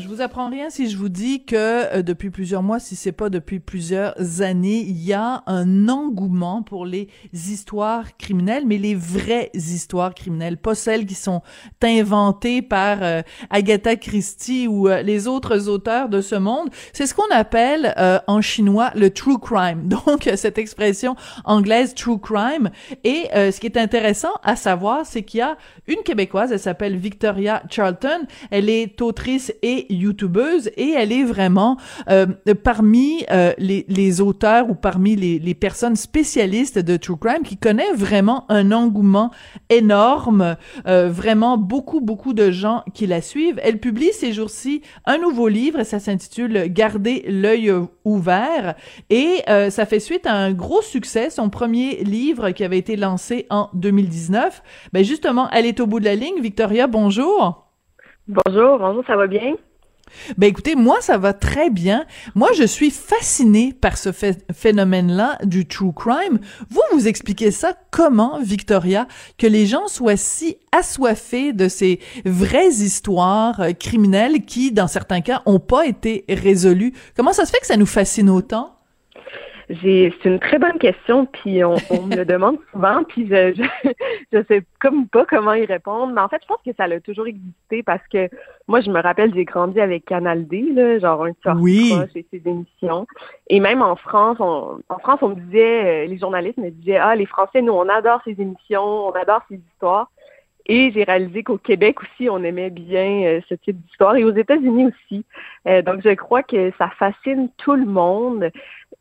Je vous apprends rien si je vous dis que euh, depuis plusieurs mois, si c'est pas depuis plusieurs années, il y a un engouement pour les histoires criminelles, mais les vraies histoires criminelles, pas celles qui sont inventées par euh, Agatha Christie ou euh, les autres auteurs de ce monde. C'est ce qu'on appelle en chinois le true crime. Donc cette expression anglaise true crime. Et ce qui est intéressant à savoir, c'est qu'il y a une québécoise, elle s'appelle Victoria Charlton. Elle est autrice et youtubeuse et elle est vraiment euh, parmi euh, les, les, auteurs ou parmi les, les, personnes spécialistes de true crime qui connaît vraiment un engouement énorme, euh, vraiment beaucoup beaucoup de gens qui la suivent. Elle publie ces jours-ci un nouveau livre, ça s'intitule Garder l'œil ouvert et ça fait suite à un gros succès, son premier livre qui avait été lancé en 2019. Ben justement, elle est au bout de la ligne. Victoria, bonjour. Bonjour, bonjour, ça va bien? Ben écoutez, moi ça va très bien. Moi je suis fascinée par ce phénomène-là du true crime. Vous vous expliquez ça comment, Victoria, que les gens soient si assoiffés de ces vraies histoires euh, criminelles qui, dans certains cas, ont pas été résolues? Comment ça se fait que ça nous fascine autant? C'est une très bonne question, puis on, me le demande souvent, puis je, je, sais comme pas comment y répondre. Mais en fait, je pense que ça a toujours existé parce que moi, je me rappelle, j'ai grandi avec Canal D, là, genre un sort oui. et ses émissions. Et même en France, on, en France, on me disait, euh, les journalistes me disaient, ah, les Français, nous, on adore ces émissions, on adore ces histoires. Et j'ai réalisé qu'au Québec aussi, on aimait bien euh, ce type d'histoire et aux États-Unis aussi. Euh, donc, je crois que ça fascine tout le monde.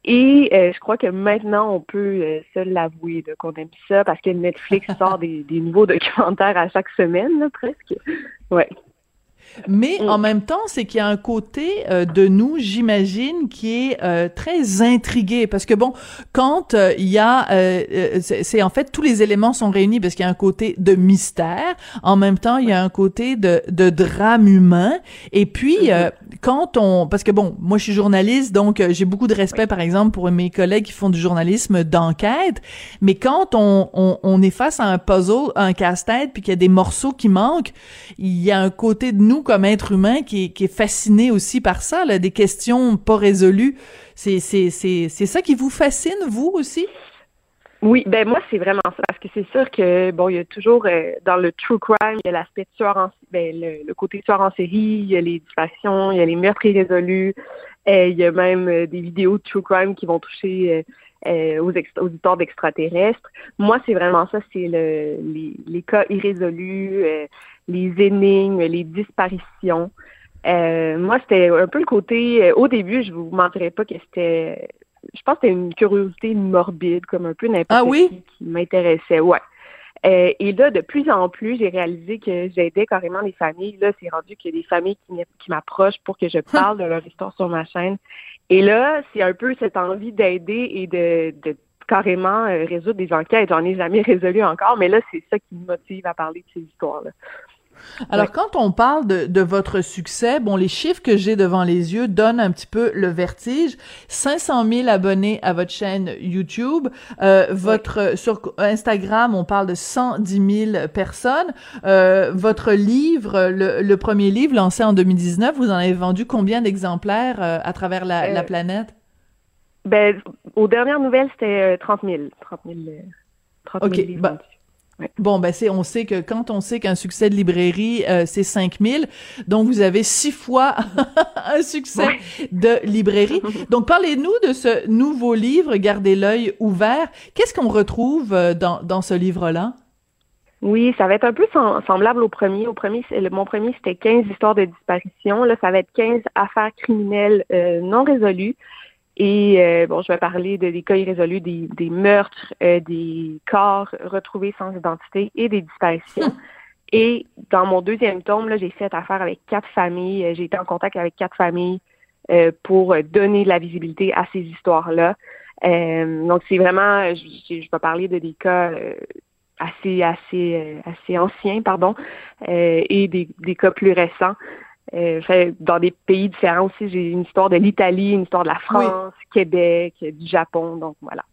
Et euh, je crois que maintenant, on peut se l'avouer qu'on aime ça parce que Netflix sort des, des nouveaux documentaires à chaque semaine, là, presque. Ouais. Mais mm. en même temps, c'est qu'il y a un côté euh, de nous, j'imagine, qui est euh, très intrigué. Parce que bon, quand euh, il y a, c'est en fait tous les éléments sont réunis parce qu'il y a un côté de mystère, en même temps il y a un côté de, de drame humain, et puis mm-hmm. quand on, parce que bon, moi je suis journaliste, donc j'ai beaucoup de respect par exemple pour mes collègues qui font du journalisme d'enquête, mais quand on, on, on est face à un puzzle, un casse-tête, puis qu'il y a des morceaux qui manquent, il y a un côté de nous comme être humain qui est, fasciné aussi par ça, des questions pas résolues. C'est, ça qui vous fascine, vous aussi? Oui, ben moi c'est vraiment ça parce que c'est sûr que bon il y a toujours euh, dans le true crime il y a l'aspect tueur en ben, le, côté tueur en série, il y a les disparitions, il y a les meurtres irrésolus, euh, il y a même euh, des vidéos de true crime qui vont toucher aux, auditeurs d'extraterrestres. Moi c'est vraiment ça, c'est le, les cas irrésolus, les énigmes, les disparitions. Euh, moi, c'était un peu le côté. Euh, au début, je vous mentirais pas que c'était. Je pense que c'était une curiosité morbide, comme un peu n'importe ah, oui? qui, m'intéressait. Ouais. Euh, et là, de plus en plus, j'ai réalisé que j'aidais carrément les familles. Là, c'est rendu qu'il y a des familles qui, m'approchent pour que je parle de leur histoire sur ma chaîne. Et là, c'est un peu cette envie d'aider et de, de carrément résoudre des enquêtes. J'en ai jamais résolu encore, mais là, c'est ça qui me motive à parler de ces histoires-là. Alors, quand on parle de, de, votre succès, bon, les chiffres que j'ai devant les yeux donnent un petit peu le vertige. 500 000 abonnés à votre chaîne YouTube. Euh, votre sur Instagram, on parle de 110 000 personnes. Euh, votre livre, le, le, premier livre lancé en 2019, vous en avez vendu combien d'exemplaires euh, à travers la, la, planète? Ben, aux dernières nouvelles, c'était 30 000. 30 000, 30 000 livres Bon, ben c'est, on sait que quand on sait qu'un succès de librairie, euh, c'est 5000, donc vous avez six fois un succès de librairie. Donc parlez-nous de ce nouveau livre, Gardez l'œil ouvert. Qu'est-ce qu'on retrouve euh, dans, dans ce livre-là? Oui, ça va être un peu semblable au premier. Au premier, mon premier, c'était 15 histoires de disparition. Là, ça va être 15 affaires criminelles euh, non résolues. Et euh, bon, je vais parler de, des cas irrésolus, des, des meurtres, euh, des corps retrouvés sans identité et des disparitions. Et dans mon deuxième tome, là, j'ai fait affaire avec quatre familles. Euh, j'ai été en contact avec quatre familles pour donner de la visibilité à ces histoires-là. donc, c'est vraiment, je, je, vais parler de des cas assez, assez, assez anciens, pardon, et des, des cas plus récents. Euh, dans des pays différents aussi. J'ai une histoire de l'Italie, une histoire de la France, Québec, du Japon, donc voilà.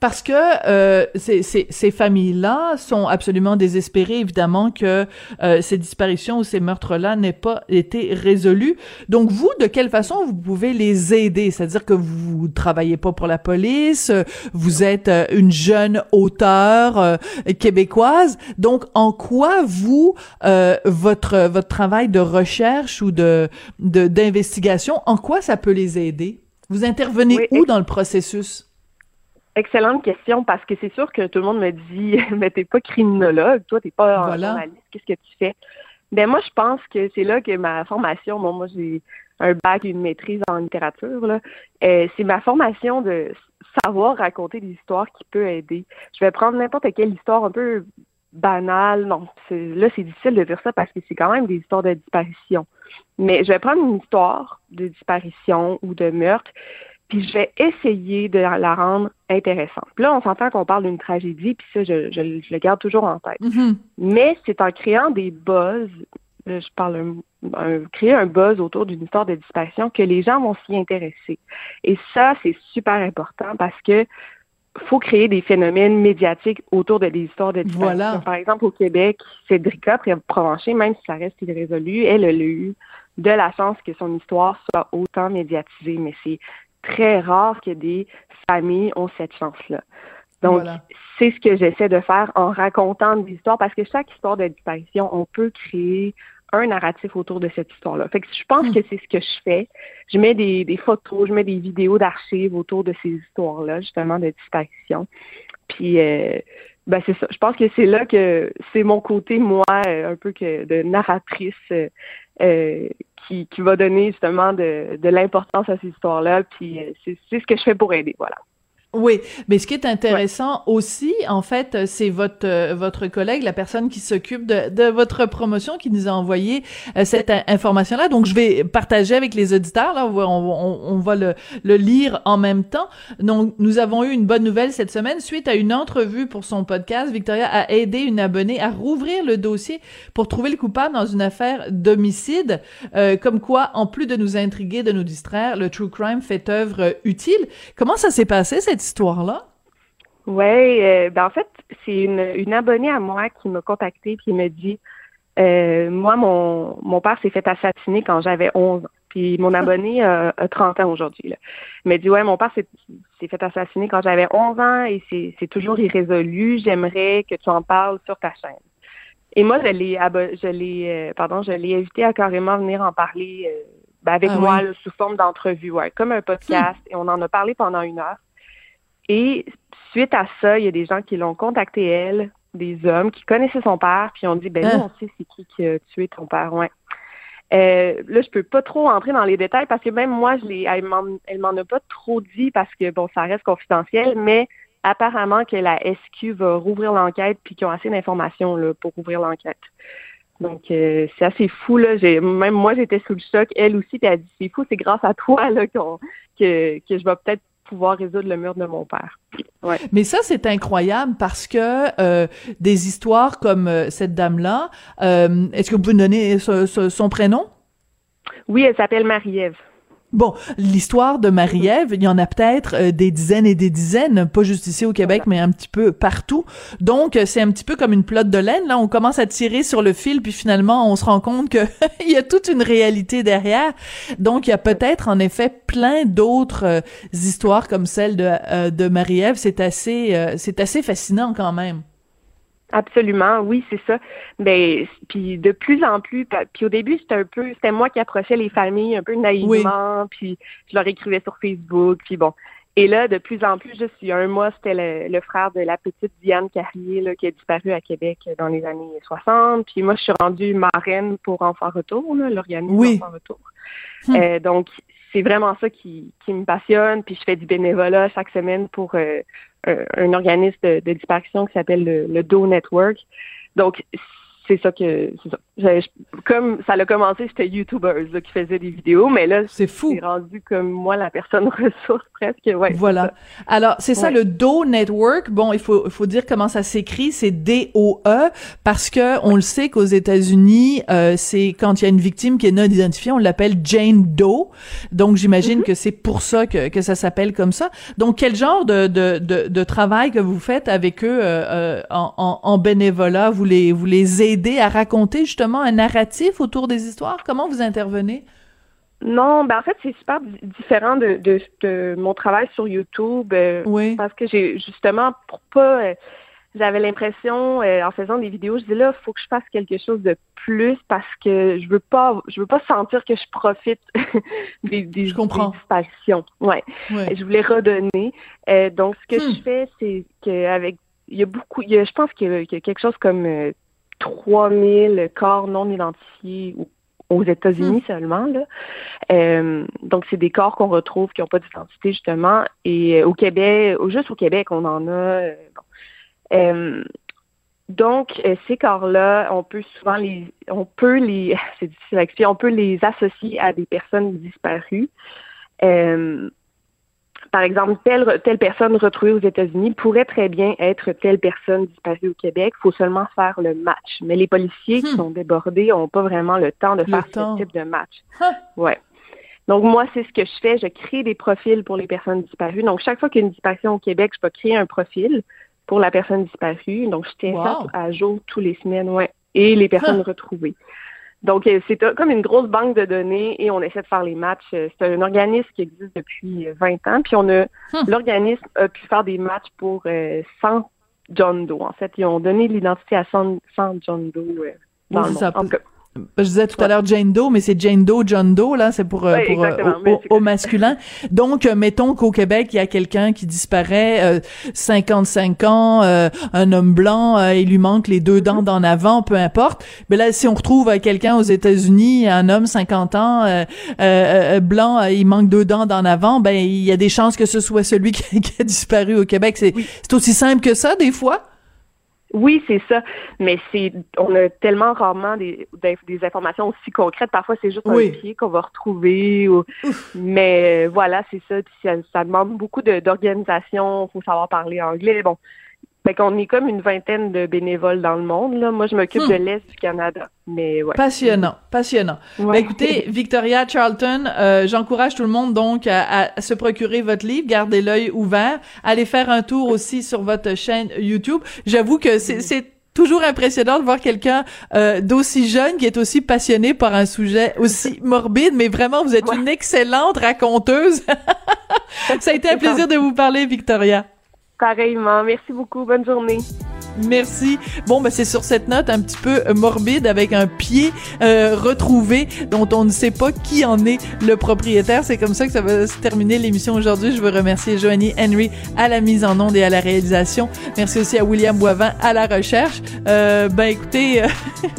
Parce que euh, ces, ces, ces familles-là sont absolument désespérées, évidemment, que euh, ces disparitions ou ces meurtres-là n'aient pas été résolus. Donc, vous, de quelle façon vous pouvez les aider? C'est-à-dire que vous travaillez pas pour la police, vous êtes euh, une jeune auteure euh, québécoise. Donc, en quoi, vous, euh, votre, votre travail de recherche ou de d'investigation, en quoi ça peut les aider? Vous intervenez où dans le processus? Excellente question parce que c'est sûr que tout le monde me dit mais t'es pas criminologue, toi t'es pas un journaliste, qu'est-ce que tu fais? Ben moi je pense que c'est là que ma formation, bon moi j'ai un bac et une maîtrise en littérature là, euh, c'est ma formation de savoir raconter des histoires qui peut aider. Je vais prendre n'importe quelle histoire un peu banale, non, là c'est difficile de dire ça parce que c'est quand même des histoires de disparition. Mais je vais prendre une histoire de disparition ou de meurtre puis je vais essayer de la rendre intéressante. là, on s'entend qu'on parle d'une tragédie, puis ça, je, je, le garde toujours en tête. Mm-hmm. Mais c'est en créant des buzz, je parle un, créer un buzz autour d'une histoire de disparition que les gens vont s'y intéresser. Et ça, c'est super important parce que faut créer des phénomènes médiatiques autour de des histoires de disparition. Voilà. Par exemple, au Québec, Cédrica Provencher, même si ça reste irrésolu, elle, elle a eu de la chance que son histoire soit autant médiatisée. Mais c'est très rare que des familles ont cette chance-là. Donc, c'est ce que j'essaie de faire en racontant des histoires, parce que chaque histoire de disparition, on peut créer un narratif autour de cette histoire-là. Fait que je pense hmm. que c'est ce que je fais. Je mets des, des photos, je mets des vidéos d'archives autour de ces histoires-là, justement, de disparition. Puis, euh, ben c'est ça. Je pense que c'est là que c'est mon côté, moi, euh, un peu que de narratrice euh, euh, qui, qui va donner justement de, de l'importance à ces histoires-là. Puis c'est ce que je fais pour aider, voilà. Oui, mais ce qui est intéressant aussi, en fait, c'est votre euh, votre collègue, la personne qui s'occupe de, de votre promotion, qui nous a envoyé euh, cette information-là. Donc, je vais partager avec les auditeurs. Là, on, on, on va le, le, lire en même temps. Donc, nous avons eu une bonne nouvelle cette semaine suite à une entrevue pour son podcast. Victoria a aidé une abonnée à rouvrir le dossier pour trouver le coupable dans une affaire d'homicide. Euh, comme quoi, en plus de nous intriguer, de nous distraire, le true crime fait œuvre utile. Comment ça s'est passé cette histoire-là? Oui, euh, ben en fait, c'est une, une, abonnée à moi qui m'a contacté qui me dit euh, Moi, mon, mon père s'est fait assassiner quand j'avais 11 ans. Puis mon abonné a, 30 ans aujourd'hui. Il m'a dit Ouais, mon père s'est fait assassiner quand j'avais 11 ans et c'est toujours irrésolu. J'aimerais que tu en parles sur ta chaîne. Et moi, je l'ai je l'ai euh, pardon, je l'ai invité à carrément venir en parler ben avec ah moi sous forme d'entrevue, ouais, comme un podcast. Et on en a parlé pendant une heure. Et suite à ça, il y a des gens qui l'ont contacté elle, des hommes qui connaissaient son père, puis ont dit ben nous ah. on sait c'est qui qui a tué ton père, ouais. Euh, là, je peux pas trop entrer dans les détails parce que même moi, je l'ai, elle m'en a pas trop dit parce que bon, ça reste confidentiel, mais apparemment que la SQ va rouvrir l'enquête puis qu'ils ont assez d'informations là pour ouvrir l'enquête. Donc euh, c'est assez fou là. J'ai, même moi j'étais sous le choc. Elle aussi, puis elle a dit c'est fou, c'est grâce à toi là qu'on, que que je vais peut-être pouvoir résoudre le mur de mon père. Ouais. Mais ça, c'est incroyable parce que euh, des histoires comme euh, cette dame-là, euh, est-ce que vous pouvez me donner son prénom? Oui, elle s'appelle Marie-Ève. Bon, l'histoire de Marie-Ève, il y en a peut-être euh, des dizaines et des dizaines, pas juste ici au Québec, mais un petit peu partout. Donc, c'est un petit peu comme une plotte de laine. Là, on commence à tirer sur le fil, puis finalement, on se rend compte que il y a toute une réalité derrière. Donc, il y a peut-être en effet plein d'autres euh, histoires comme celle de, euh, de Marie-Ève. C'est assez, c'est assez fascinant quand même. Absolument, oui, c'est ça. Ben, puis de plus en plus, puis au début, c'était un peu, c'était moi qui approchais les familles un peu naïvement, puis je leur écrivais sur Facebook, puis bon. Et là, de plus en plus, juste il y a un mois, c'était le, frère de la petite Diane Carrier là, qui a disparu à Québec dans les années 60. Puis moi, je suis rendue marraine pour Enfants Retour, l'organisme oui. Enfants Retour. Hum. Euh, donc, c'est vraiment ça qui, qui me passionne. Puis je fais du bénévolat chaque semaine pour euh, un, organisme de, disparition qui s'appelle le, Do Network. Donc, c'est ça que comme ça a commencé, c'était YouTubers qui faisaient des vidéos, mais là, c'est fou. C'est rendu comme moi la personne ressource presque. Ouais, voilà. Alors c'est ça le Do Network. Bon, il faut il faut dire comment ça s'écrit. C'est D O E parce que on le sait qu'aux États-Unis, euh, c'est quand il y a une victime qui est non identifiée, on l'appelle Jane Doe. Donc j'imagine mm-hmm. que c'est pour ça que que ça s'appelle comme ça. Donc quel genre de de de, de travail que vous faites avec eux euh, euh en, en, en bénévolat? Vous les vous les aidez à raconter justement un narratif autour des histoires? Comment vous intervenez? Non, ben en fait, c'est super différent de, de, mon travail sur YouTube. Euh, oui. Parce que j'ai justement, pour pas. Euh, j'avais l'impression, euh, en faisant des vidéos, je dis là, il faut que je fasse quelque chose de plus parce que je veux pas je veux pas sentir que je profite des, des, disparitions. Ouais. Je voulais redonner. donc ce que je hmm. fais, c'est qu'avec il y a beaucoup il y a, je pense qu'il y, a quelque chose comme 3000 corps non identifiés aux États-Unis hmm. seulement. Là. Euh, donc, c'est des corps qu'on retrouve qui n'ont pas d'identité, justement. Et euh, au Québec, juste au Québec, on en a. Euh, donc, ces corps-là, on peut souvent les, on peut les, c'est difficile à expliquer, on peut les associer à des personnes disparues par exemple, telle, telle personne retrouvée aux États-Unis pourrait très bien être telle personne disparue au Québec. Il faut seulement faire le match. Mais les policiers qui hmm. sont débordés n'ont pas vraiment le temps de faire ce type de match. Ouais. Donc, moi, c'est ce que je fais. Je crée des profils pour les personnes disparues. Donc, chaque fois qu'il y a une disparition au Québec, je peux créer un profil pour la personne disparue. Donc, je tiens ça à jour tous les semaines, ouais. Et les personnes retrouvées. Donc, euh, c'est comme une grosse banque de données et on essaie de faire les matchs. Euh, c'est un organisme qui existe depuis 20 euh, ans. Puis on a hum. l'organisme a pu faire des matchs pour 100 John Doe. En fait, ils ont donné l'identité à 100, John Doe dans le monde. Je disais tout à l'heure Jane Doe, mais c'est Jane Doe, John Doe, là, c'est pour, euh, pour euh, au, masculin. Donc, euh, mettons qu'au Québec, il y a quelqu'un qui disparaît, 55 ans, un homme blanc, il lui manque les deux dents d'en avant, peu importe. Mais là, si on retrouve quelqu'un aux États-Unis, un homme 50 ans, blanc, il manque deux dents d'en avant, ben il y a des chances que ce soit celui qui, a disparu au Québec. C'est c'est aussi simple que ça, des fois? Oui, c'est ça. Mais c'est, on a tellement rarement des, des, informations aussi concrètes. Parfois, c'est juste un pied qu'on va retrouver. mais voilà, c'est ça. Puis ça, demande beaucoup d'organisation. Il faut savoir parler anglais. Bon, fait qu'on est comme une vingtaine de bénévoles dans le monde. Là. Moi, je m'occupe hmm. de l'Est du Canada. Mais ouais. Passionnant, passionnant. Ben, écoutez, Victoria Charlton, euh, j'encourage tout le monde donc à, se procurer votre livre, gardez l'œil ouvert, allez faire un tour aussi sur votre chaîne YouTube. J'avoue que c'est toujours impressionnant de voir quelqu'un euh, d'aussi jeune qui est aussi passionné par un sujet aussi morbide, mais vraiment, vous êtes une excellente raconteuse. Ça a été un plaisir de vous parler, Victoria. Pareillement. Merci beaucoup. Bonne journée. Merci. Bon, ben c'est sur cette note un petit peu morbide avec un pied euh, retrouvé dont on ne sait pas qui en est le propriétaire. C'est comme ça que ça va se terminer l'émission aujourd'hui. Je veux remercier Joanie Henry à la mise en onde et à la réalisation. Merci aussi à William Boivin à la recherche. Euh, ben écoutez, euh,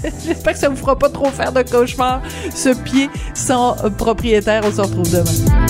j'espère que ça vous fera pas trop faire de cauchemar ce pied sans propriétaire. On se retrouve demain.